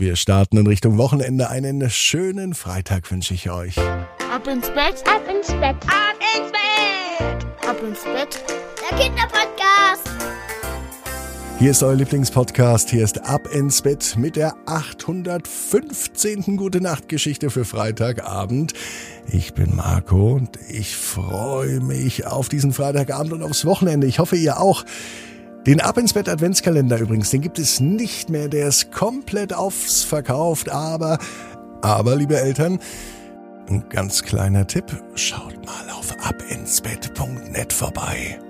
Wir starten in Richtung Wochenende. Einen schönen Freitag wünsche ich euch. Ab ins Bett, Ab ins Bett. ab ins Bett, ab ins Bett. Der Kinderpodcast. Hier ist euer Lieblingspodcast. Hier ist Ab ins Bett mit der 815. Gute Nacht Geschichte für Freitagabend. Ich bin Marco und ich freue mich auf diesen Freitagabend und aufs Wochenende. Ich hoffe, ihr auch. Den Ab ins Bett Adventskalender übrigens, den gibt es nicht mehr. Der ist komplett aufs verkauft. Aber, aber, liebe Eltern, ein ganz kleiner Tipp. Schaut mal auf abinsbett.net vorbei.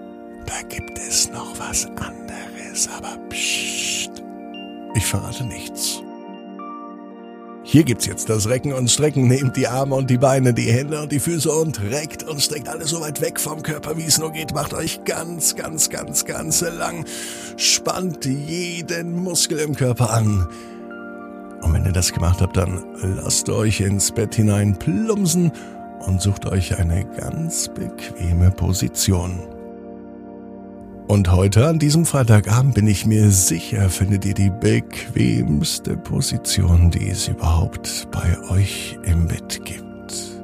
Da gibt es noch was anderes, aber psst. Ich verrate nichts. Hier gibt's jetzt das Recken und Strecken. Nehmt die Arme und die Beine, die Hände und die Füße und reckt und streckt alles so weit weg vom Körper, wie es nur geht. Macht euch ganz, ganz, ganz, ganz lang. Spannt jeden Muskel im Körper an. Und wenn ihr das gemacht habt, dann lasst euch ins Bett hinein plumpsen und sucht euch eine ganz bequeme Position. Und heute an diesem Freitagabend bin ich mir sicher, findet ihr die bequemste Position, die es überhaupt bei euch im Bett gibt.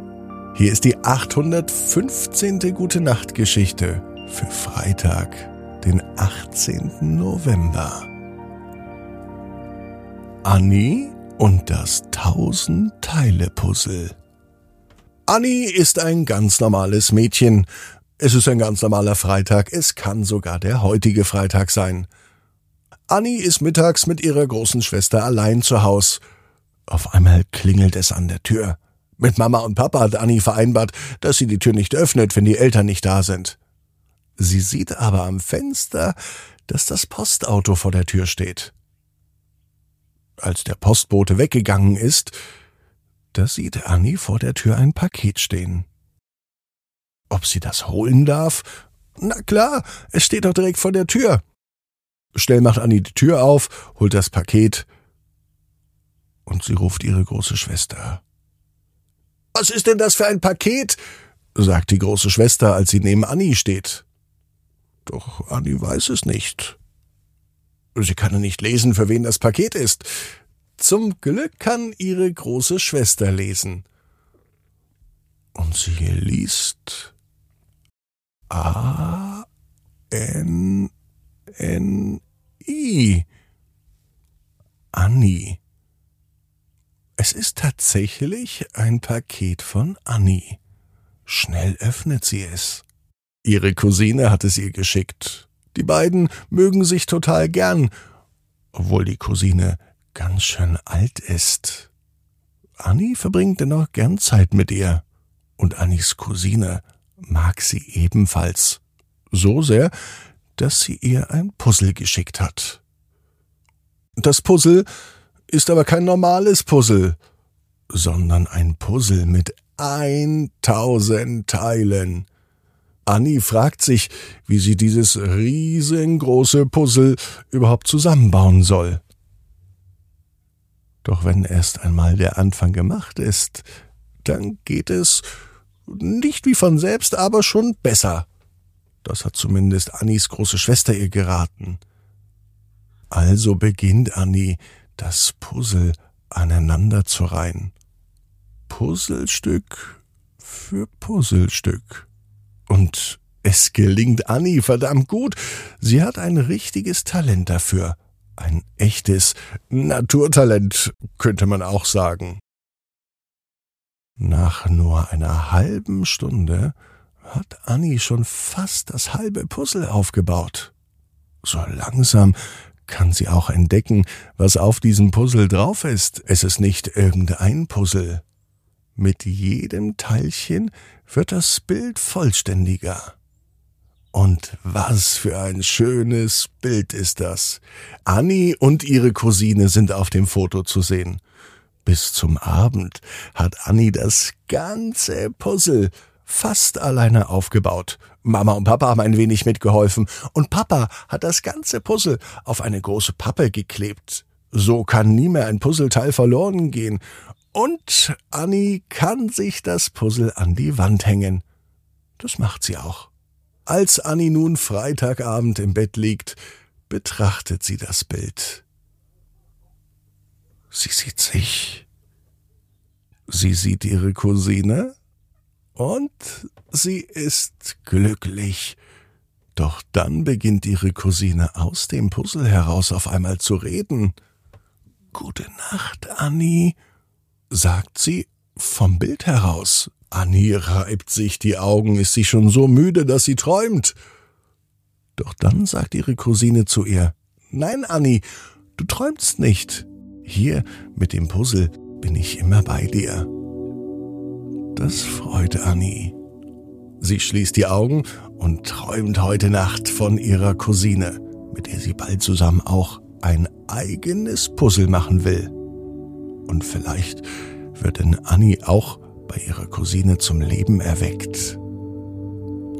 Hier ist die 815. Gute Nacht Geschichte für Freitag, den 18. November. Annie und das Tausend-Teile-Puzzle. Annie ist ein ganz normales Mädchen. Es ist ein ganz normaler Freitag. Es kann sogar der heutige Freitag sein. Annie ist mittags mit ihrer großen Schwester allein zu Haus. Auf einmal klingelt es an der Tür. Mit Mama und Papa hat Annie vereinbart, dass sie die Tür nicht öffnet, wenn die Eltern nicht da sind. Sie sieht aber am Fenster, dass das Postauto vor der Tür steht. Als der Postbote weggegangen ist, da sieht Annie vor der Tür ein Paket stehen. Ob sie das holen darf? Na klar, es steht doch direkt vor der Tür. Schnell macht Annie die Tür auf, holt das Paket und sie ruft ihre große Schwester. Was ist denn das für ein Paket? sagt die große Schwester, als sie neben Annie steht. Doch Annie weiß es nicht. Sie kann nicht lesen, für wen das Paket ist. Zum Glück kann ihre große Schwester lesen. Und sie liest A N N I Annie. Es ist tatsächlich ein Paket von Annie. Schnell öffnet sie es. Ihre Cousine hat es ihr geschickt. Die beiden mögen sich total gern, obwohl die Cousine ganz schön alt ist. Annie verbringt dennoch gern Zeit mit ihr. Und Annies Cousine mag sie ebenfalls. So sehr, dass sie ihr ein Puzzle geschickt hat. Das Puzzle ist aber kein normales Puzzle, sondern ein Puzzle mit 1000 Teilen. Annie fragt sich, wie sie dieses riesengroße Puzzle überhaupt zusammenbauen soll. Doch wenn erst einmal der Anfang gemacht ist, dann geht es nicht wie von selbst, aber schon besser. Das hat zumindest Annies große Schwester ihr geraten. Also beginnt Annie, das Puzzle aneinander zu reihen. Puzzlestück für Puzzlestück. Und es gelingt Annie verdammt gut. Sie hat ein richtiges Talent dafür. Ein echtes Naturtalent, könnte man auch sagen. Nach nur einer halben Stunde hat Annie schon fast das halbe Puzzle aufgebaut. So langsam kann sie auch entdecken, was auf diesem Puzzle drauf ist. Es ist nicht irgendein Puzzle. Mit jedem Teilchen wird das Bild vollständiger. Und was für ein schönes Bild ist das. Annie und ihre Cousine sind auf dem Foto zu sehen. Bis zum Abend hat Annie das ganze Puzzle fast alleine aufgebaut. Mama und Papa haben ein wenig mitgeholfen und Papa hat das ganze Puzzle auf eine große Pappe geklebt. So kann nie mehr ein Puzzleteil verloren gehen. Und Annie kann sich das Puzzle an die Wand hängen. Das macht sie auch. Als Annie nun Freitagabend im Bett liegt, betrachtet sie das Bild. Sie sieht sich. Sie sieht ihre Cousine und sie ist glücklich. Doch dann beginnt ihre Cousine aus dem Puzzle heraus auf einmal zu reden. Gute Nacht, Annie, sagt sie vom Bild heraus. Annie reibt sich die Augen, ist sie schon so müde, dass sie träumt. Doch dann sagt ihre Cousine zu ihr, Nein, Annie, du träumst nicht. Hier mit dem Puzzle bin ich immer bei dir. Das freut Annie. Sie schließt die Augen und träumt heute Nacht von ihrer Cousine, mit der sie bald zusammen auch ein eigenes Puzzle machen will. Und vielleicht wird denn Annie auch bei ihrer Cousine zum Leben erweckt.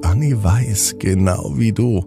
Annie weiß, genau wie du,